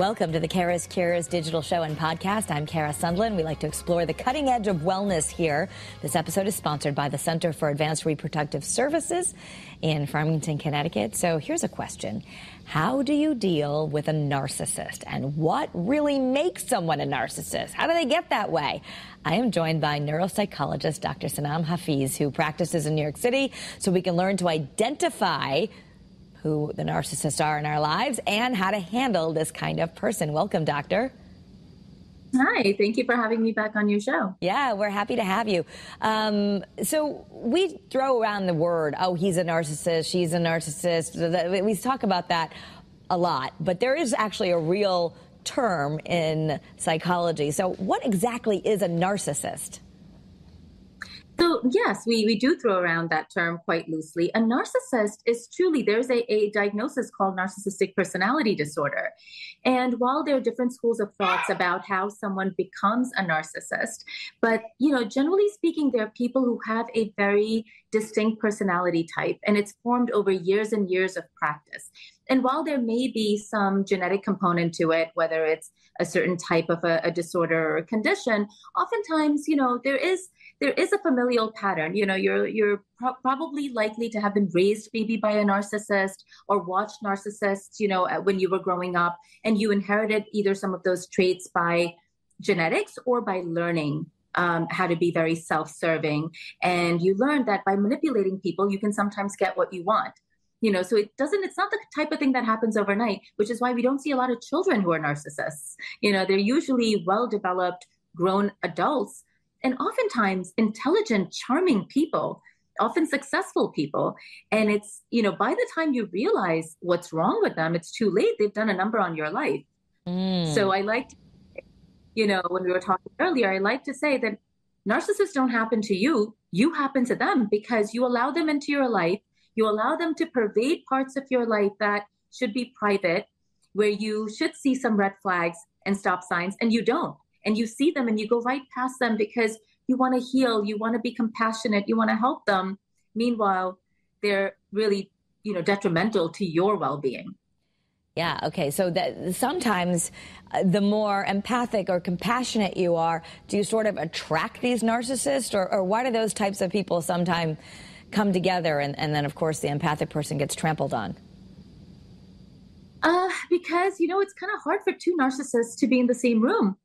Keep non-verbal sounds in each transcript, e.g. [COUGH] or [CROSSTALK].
Welcome to the Kara's Cures digital show and podcast. I'm Kara Sundlun. We like to explore the cutting edge of wellness here. This episode is sponsored by the Center for Advanced Reproductive Services in Farmington, Connecticut. So here's a question. How do you deal with a narcissist and what really makes someone a narcissist? How do they get that way? I am joined by neuropsychologist Dr. Sanam Hafeez, who practices in New York City, so we can learn to identify who the narcissists are in our lives and how to handle this kind of person. Welcome, doctor. Hi, thank you for having me back on your show. Yeah, we're happy to have you. Um, so we throw around the word, oh, he's a narcissist, she's a narcissist. We talk about that a lot, but there is actually a real term in psychology. So, what exactly is a narcissist? So, yes, we, we do throw around that term quite loosely. A narcissist is truly, there's a, a diagnosis called narcissistic personality disorder. And while there are different schools of thoughts about how someone becomes a narcissist, but, you know, generally speaking, there are people who have a very distinct personality type, and it's formed over years and years of practice. And while there may be some genetic component to it, whether it's a certain type of a, a disorder or a condition, oftentimes, you know, there is there is a familial pattern. You know, you're you're pro- probably likely to have been raised maybe by a narcissist or watched narcissists. You know, when you were growing up, and you inherited either some of those traits by genetics or by learning um, how to be very self-serving, and you learned that by manipulating people, you can sometimes get what you want you know so it doesn't it's not the type of thing that happens overnight which is why we don't see a lot of children who are narcissists you know they're usually well developed grown adults and oftentimes intelligent, charming people, often successful people. And it's, you know, by the time you realize what's wrong with them, it's too late. They've done a number on your life. Mm. So I like, you know, when we were talking earlier, I like to say that narcissists don't happen to you, you happen to them because you allow them into your life. You allow them to pervade parts of your life that should be private, where you should see some red flags and stop signs, and you don't and you see them and you go right past them because you want to heal, you want to be compassionate, you want to help them. Meanwhile, they're really, you know, detrimental to your well-being. Yeah. Okay. So that sometimes uh, the more empathic or compassionate you are, do you sort of attract these narcissists, or, or why do those types of people sometimes come together, and, and then of course the empathic person gets trampled on? Uh, because you know it's kind of hard for two narcissists to be in the same room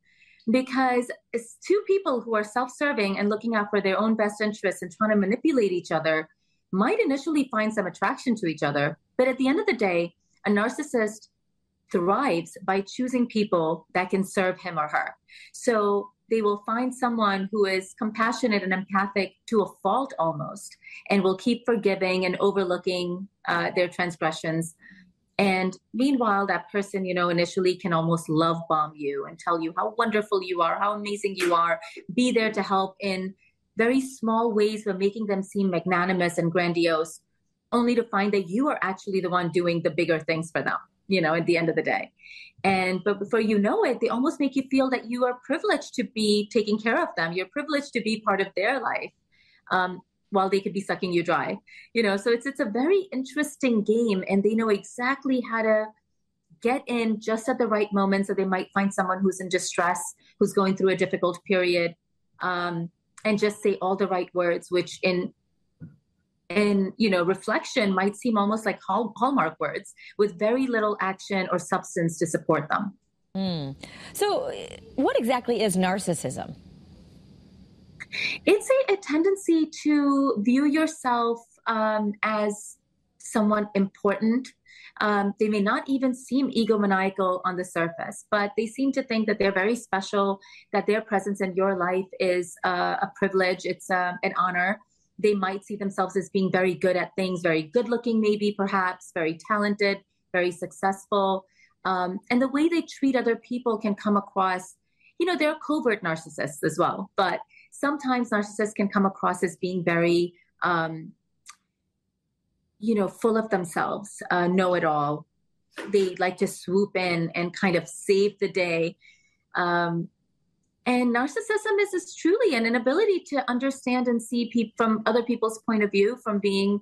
because it's two people who are self-serving and looking out for their own best interests and trying to manipulate each other might initially find some attraction to each other. But at the end of the day a narcissist thrives by choosing people that can serve him or her. So they will find someone who is compassionate and empathic to a fault almost and will keep forgiving and overlooking uh, their transgressions and meanwhile, that person, you know, initially can almost love bomb you and tell you how wonderful you are, how amazing you are, be there to help in very small ways but making them seem magnanimous and grandiose, only to find that you are actually the one doing the bigger things for them, you know, at the end of the day. And but before you know it, they almost make you feel that you are privileged to be taking care of them. You're privileged to be part of their life. Um, while they could be sucking you dry you know? So it's it's a very interesting game and they know exactly how to get in just at the right moment so they might find someone who's in distress who's going through a difficult period um, and just say all the right words which in in you know reflection might seem almost like hall, hallmark words with very little action or substance to support them. Mm. so what exactly is narcissism it's a, a tendency to view yourself um, as someone important. Um, they may not even seem egomaniacal on the surface, but they seem to think that they're very special, that their presence in your life is uh, a privilege, it's uh, an honor. They might see themselves as being very good at things, very good looking, maybe, perhaps, very talented, very successful. Um, and the way they treat other people can come across, you know, they're covert narcissists as well, but sometimes narcissists can come across as being very, um, you know, full of themselves, uh, know it all. They like to swoop in and kind of save the day. Um, and narcissism is, is truly an inability to understand and see pe- from other people's point of view, from being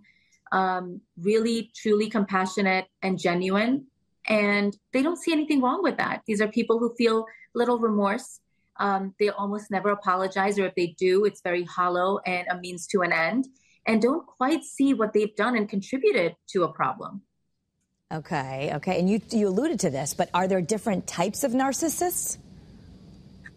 um, really, truly compassionate and genuine And they don't see anything wrong with that. These are people who feel little remorse. Um, they almost never apologize, or if they do, it's very hollow and a means to an end, and don't quite see what they've done and contributed to a problem. Okay, okay. And you, you alluded to this, but are there different types of narcissists?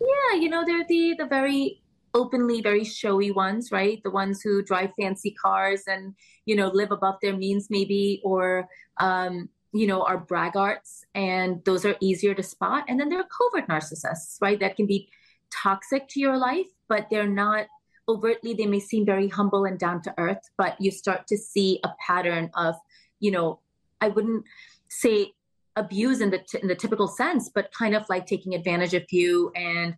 Yeah, you know, they're the, the very openly very showy ones, right? The ones who drive fancy cars and, you know, live above their means maybe, or, um, you know, are braggarts and those are easier to spot. And then there are covert narcissists, right? That can be toxic to your life, but they're not overtly, they may seem very humble and down to earth, but you start to see a pattern of, you know, I wouldn't say abuse in the t- in the typical sense, but kind of like taking advantage of you and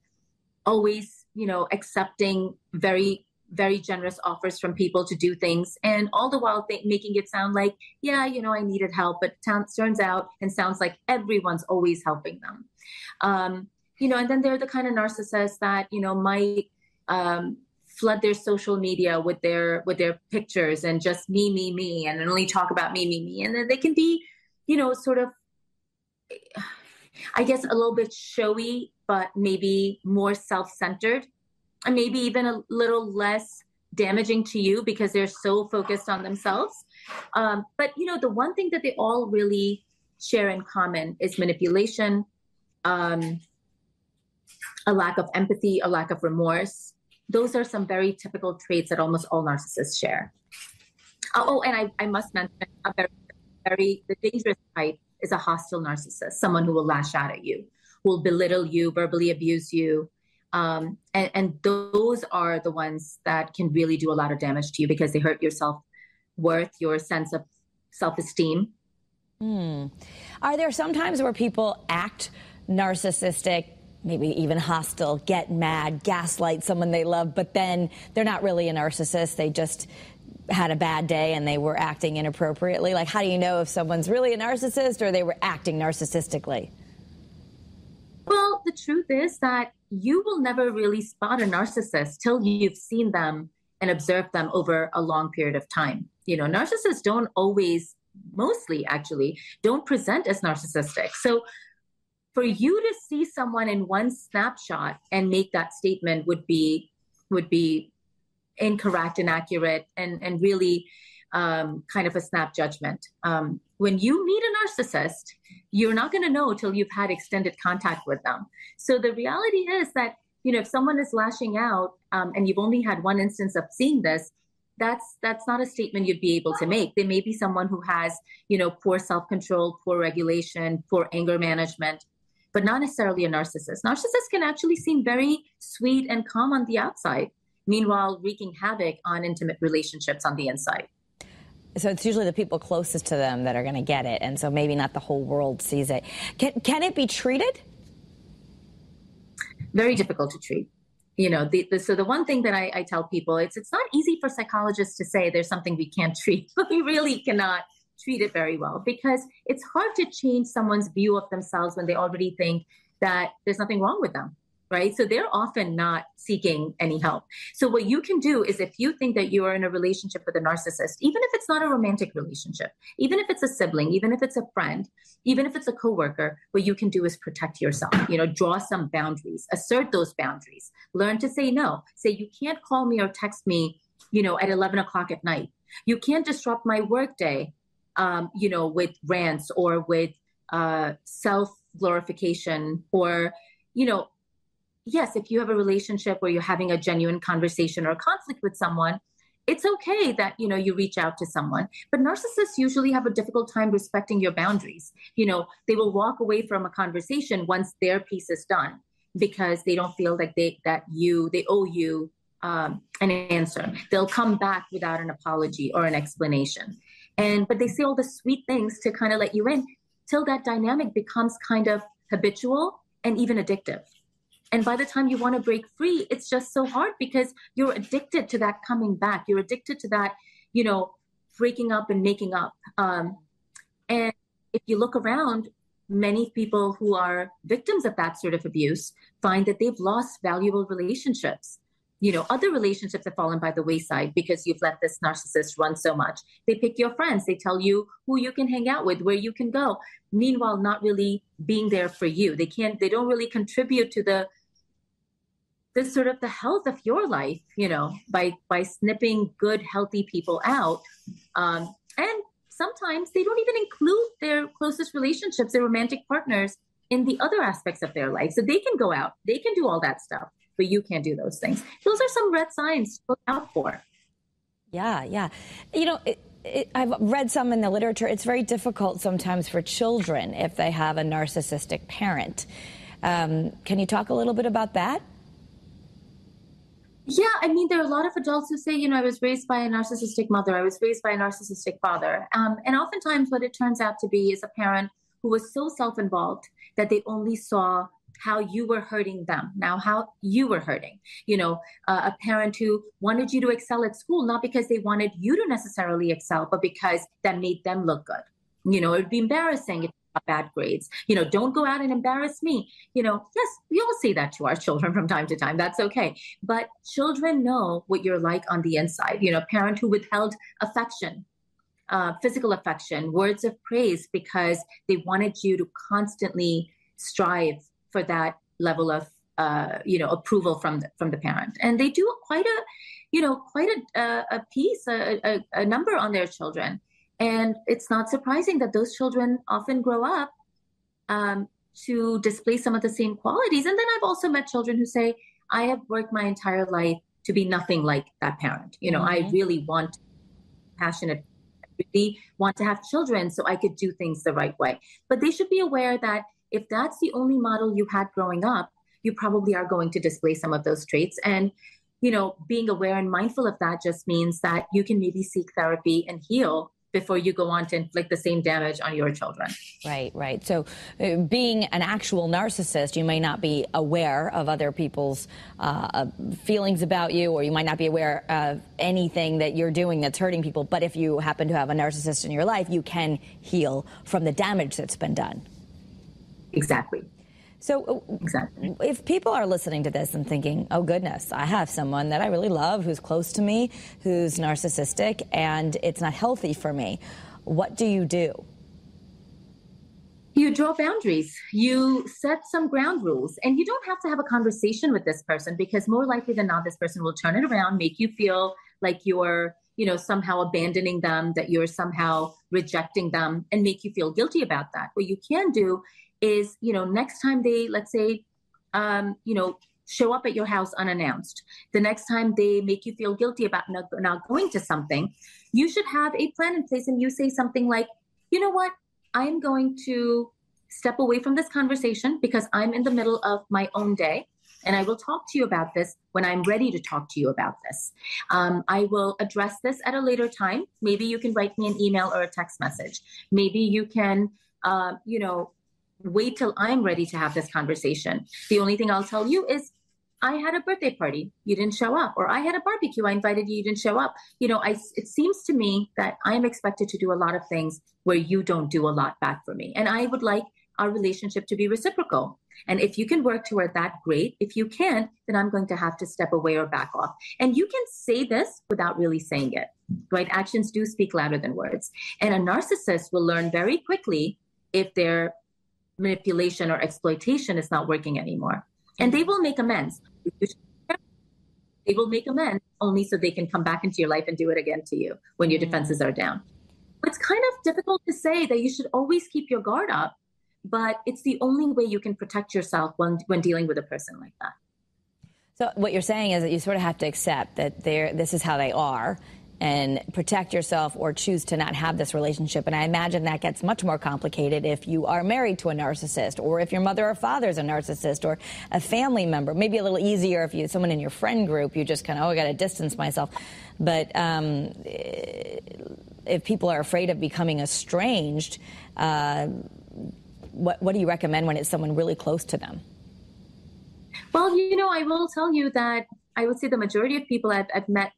always, you know, accepting very very generous offers from people to do things and all the while th- making it sound like yeah you know i needed help but t- turns out and sounds like everyone's always helping them. Um, you know and then they're the kind of narcissists that you know might um, flood their social media with their with their pictures and just me me me and only talk about me me me and then they can be you know sort of i guess a little bit showy but maybe more self-centered and maybe even a little less damaging to you because they're so focused on themselves um, but you know the one thing that they all really share in common is manipulation um, a lack of empathy a lack of remorse those are some very typical traits that almost all narcissists share. Uh, oh, and I, I must mention a very, very the dangerous type is a hostile narcissist, someone who will lash out at you, will belittle you, verbally abuse you. Um, and, and those are the ones that can really do a lot of damage to you because they hurt your self worth, your sense of self esteem. Hmm. Are there some times where people act narcissistic maybe even hostile, get mad, gaslight someone they love, but then they're not really a narcissist. They just had a bad day and they were acting inappropriately. Like, how do you know if someone's really a narcissist or they were acting narcissistically? Well, the truth is that you will never really spot a narcissist till you've seen them and observed them over a long period of time. You know, narcissists don't always, mostly actually, don't present as narcissistic. So for you to see someone in one snapshot and make that statement would be would be incorrect, inaccurate, and and really um, kind of a snap judgment. Um, when you meet a narcissist, you're not going to know till you've had extended contact with them. So the reality is that you know if someone is lashing out um, and you've only had one instance of seeing this, that's that's not a statement you'd be able to make. There may be someone who has you know poor self control, poor regulation, poor anger management, but not necessarily a narcissist. Narcissists can actually seem very sweet and calm on the outside, meanwhile, wreaking havoc on intimate relationships on the inside. So it's usually the people closest to them that are going to get it, and so maybe not the whole world sees it. Can, can it be treated? Very difficult to treat. You know, the, the, so the one thing that I, I tell people it's it's not easy for psychologists to say there's something we can't [LAUGHS] treat, but we really cannot treat it very well because it's hard to change someone's view of themselves when they already think that there's nothing wrong with them right? So they're often not seeking any help. So what you can do is if you think that you are in a relationship with a narcissist even if it's not a romantic relationship even if it's a sibling even if it's a friend even if it's a coworker what you can do is protect yourself you know draw some boundaries assert those boundaries learn to say no. Say you can't call me or text me you know at 11 o'clock at night. You can't disrupt my workday um, you know, with rants or with uh, self glorification or, you know, yes, if you have a relationship where you're having a genuine conversation or a conflict with someone, it's okay that you know you reach out to someone. But narcissists usually have a difficult time respecting your boundaries. You know they will walk away from a conversation once their piece is done because they don't feel like they that you they owe you um, an answer. They'll come back without an apology or an explanation. And but they say all the sweet things to kind of let you in till that dynamic becomes kind of habitual and even addictive and by the time you want to break free it's just so hard because you're addicted to that coming back. You're addicted to that you know breaking up and making up. Um, and if you look around many people who are victims of that sort of abuse find that they've lost valuable relationships. You know other relationships have fallen by the wayside because you've let this narcissist run so much. They pick your friends. They tell you who you can hang out with where you can go. Meanwhile not really being there for you. They can't they don't really contribute to the the sort of the health of your life you know by by snipping good healthy people out um, and sometimes they don't even include their closest relationships their romantic partners in the other aspects of their life so they can go out they can do all that stuff but you can't do those things. Those are some red signs to look out for. Yeah, yeah. You know, it, I've read some in the literature. It's very difficult sometimes for children if they have a narcissistic parent. Um, can you talk a little bit about that? Yeah, I mean, there are a lot of adults who say, you know, I was raised by a narcissistic mother, I was raised by a narcissistic father. Um, and oftentimes, what it turns out to be is a parent who was so self involved that they only saw how you were hurting them. Now how you were hurting you know uh, a parent who wanted you to excel at school not because they wanted you to necessarily excel but because that made them look good. You know it would be embarrassing if bad grades. You know don't go out and embarrass me. You know yes we all say that to our [LAUGHS] children from time to time. That's okay. But children know what you're like on the inside. You know parent who withheld affection uh, physical affection words of praise because they wanted you to constantly strive for that level of uh, you know approval from the, from the parent. And they do quite a you know quite a, a piece a, a, a number on their children and it's not surprising that those children often grow up um, to display some of the same qualities and then i've also met children who say i have worked my entire life to be nothing like that parent you know mm-hmm. i really want passionate really want to have children so i could do things the right way but they should be aware that if that's the only model you had growing up, you probably are going to display some of those traits. And, you know, being aware and mindful of that just means that you can maybe seek therapy and heal before you go on to inflict the same damage on your children. Right, right. So, uh, being an actual narcissist, you may not be aware of other people's uh, feelings about you, or you might not be aware of anything that you're doing that's hurting people. But if you happen to have a narcissist in your life, you can heal from the damage that's been done. Exactly. So, uh, exactly. if people are listening to this and thinking, oh, goodness, I have someone that I really love who's close to me, who's narcissistic, and it's not healthy for me, what do you do? You draw boundaries. You set some ground rules. And you don't have to have a conversation with this person because more likely than not, this person will turn it around, make you feel like you're you know somehow abandoning them that you're somehow rejecting them and make you feel guilty about that what you can do is you know next time they let's say um, you know show up at your house unannounced the next time they make you feel guilty about not, not going to something you should have a plan in place and you say something like you know what i'm going to step away from this conversation because i'm in the middle of my own day and I will talk to you about this when I'm ready to talk to you about this. Um, I will address this at a later time. Maybe you can write me an email or a text message. Maybe you can, uh, you know, wait till I'm ready to have this conversation. The only thing I'll tell you is I had a birthday party, you didn't show up, or I had a barbecue, I invited you, you didn't show up. You know, I, it seems to me that I'm expected to do a lot of things where you don't do a lot back for me. And I would like our relationship to be reciprocal. And if you can work toward that, great. If you can't, then I'm going to have to step away or back off. And you can say this without really saying it, right? Actions do speak louder than words. And a narcissist will learn very quickly if they're manipulation or exploitation is not working anymore. And they will make amends. They will make amends only so they can come back into your life and do it again to you when your mm. defenses are down. It's kind of difficult to say that you should always keep your guard up, but it's the only way you can protect yourself when, when dealing with a person like that. So what you're saying is that you sort of have to accept that this is how they are and protect yourself or choose to not have this relationship. And I imagine that gets much more complicated if you are married to a narcissist or if your mother or father is a narcissist or a family member. Maybe a little easier if you someone in your friend group, you just kind of, oh, I got to distance myself. But um, if people are afraid of becoming estranged, uh, what, what do you recommend when it's someone really close to them? Well, you know, I will tell you that I would say the majority of people I've, I've met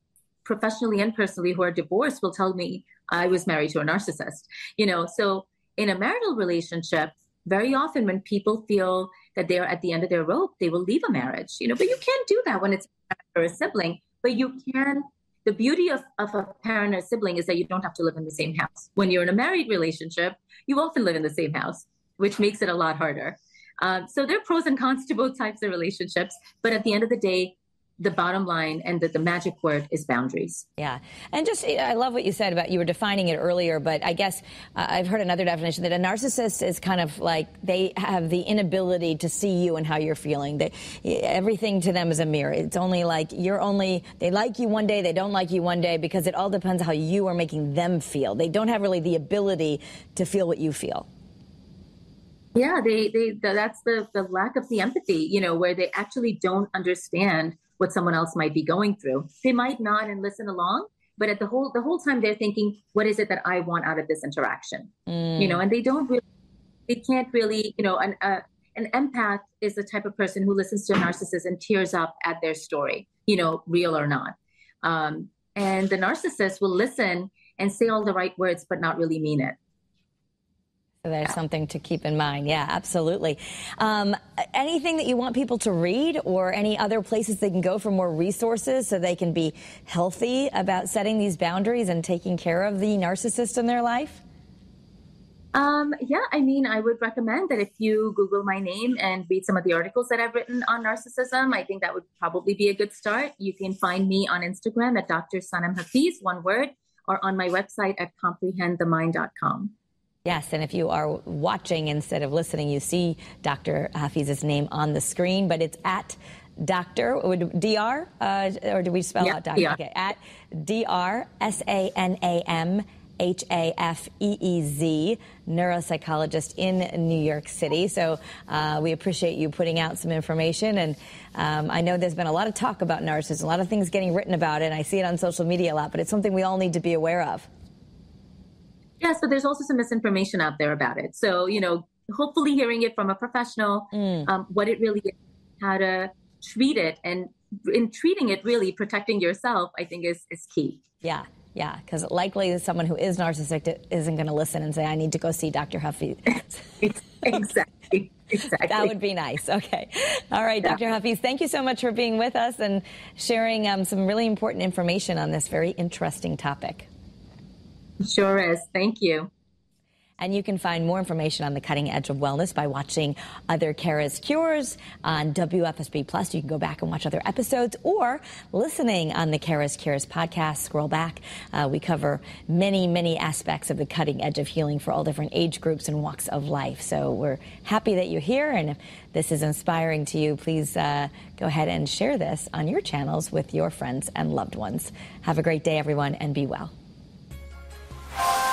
professionally and personally who are divorced will tell me I was married to a narcissist. You know, so in a marital relationship, very often when people feel that they're at the end of their rope, they will leave a marriage, you know, but you can't do that when it's a sibling, but you can. The beauty of, of a parent or sibling is that you don't have to live in the same house. When you're in a married relationship, you often live in the same house, which makes it a lot harder. Um, so there are pros and cons to both types of relationships. But at the end of the day, the bottom line and the, the magic word is boundaries. Yeah. And just, I love what you said about you were defining it earlier, but I guess uh, I've heard another definition that a narcissist is kind of like they have the inability to see you and how you're feeling. That everything to them is a mirror. It's only like you're only, they like you one day, they don't like you one day because it all depends how you are making them feel. They don't have really the ability to feel what you feel. Yeah, they, they, that's the, the lack of the empathy, you know, where they actually don't understand what someone else might be going through. They might nod and listen along, but at the whole, the whole time they're thinking, what is it that I want out of this interaction? Mm. You know, and they don't really, they can't really, you know, an, uh, an empath is the type of person who listens to a narcissist and tears up at their story, you know, real or not. Um, and the narcissist will listen and say all the right words, but not really mean it. So there's something to keep in mind. Yeah, absolutely. Um, anything that you want people to read or any other places they can go for more resources so they can be healthy about setting these boundaries and taking care of the narcissist in their life? Um, yeah, I mean, I would recommend that if you Google my name and read some of the articles that I've written on narcissism, I think that would probably be a good start. You can find me on Instagram at Dr. Sanam Hafeez, one word, or on my website at comprehendthemind.com. Yes, and if you are watching instead of listening, you see Dr. Hafeez's name on the screen, but it's at Dr. Would DR, uh, or do we spell yeah, out Dr.? Yeah. Okay, at D-R S-A-N-A-M H A F E E Z, neuropsychologist in New York City. So uh, we appreciate you putting out some information. And um, I know there's been a lot of talk about narcissism, a lot of things getting written about it, and I see it on social media a lot, but it's something we all need to be aware of. Yes, but there's also some misinformation out there about it. So, you know, hopefully hearing it from a professional, mm. um, what it really is, how to treat it, and in treating it, really protecting yourself, I think is, is key. Yeah. Yeah, because likely someone who is narcissistic isn't going to listen and say, I need to go see Dr. Huffy. [LAUGHS] exactly. Exactly. That would be nice. Okay. All right, yeah. Dr. Hafeez, thank you so much for being with us and sharing um, some really important information on this very interesting topic. Sure is. Thank you. And you can find more information on the cutting edge of wellness by watching other Kara's Cures on WFSB Plus. You can go back and watch other episodes or listening on the Kara's Cures podcast. Scroll back. Uh, we cover many, many aspects of the cutting edge of healing for all different age groups and walks of life. So we're happy that you're here. And if this is inspiring to you, please uh, go ahead and share this on your channels with your friends and loved ones. Have a great day, everyone, and be well. Oh!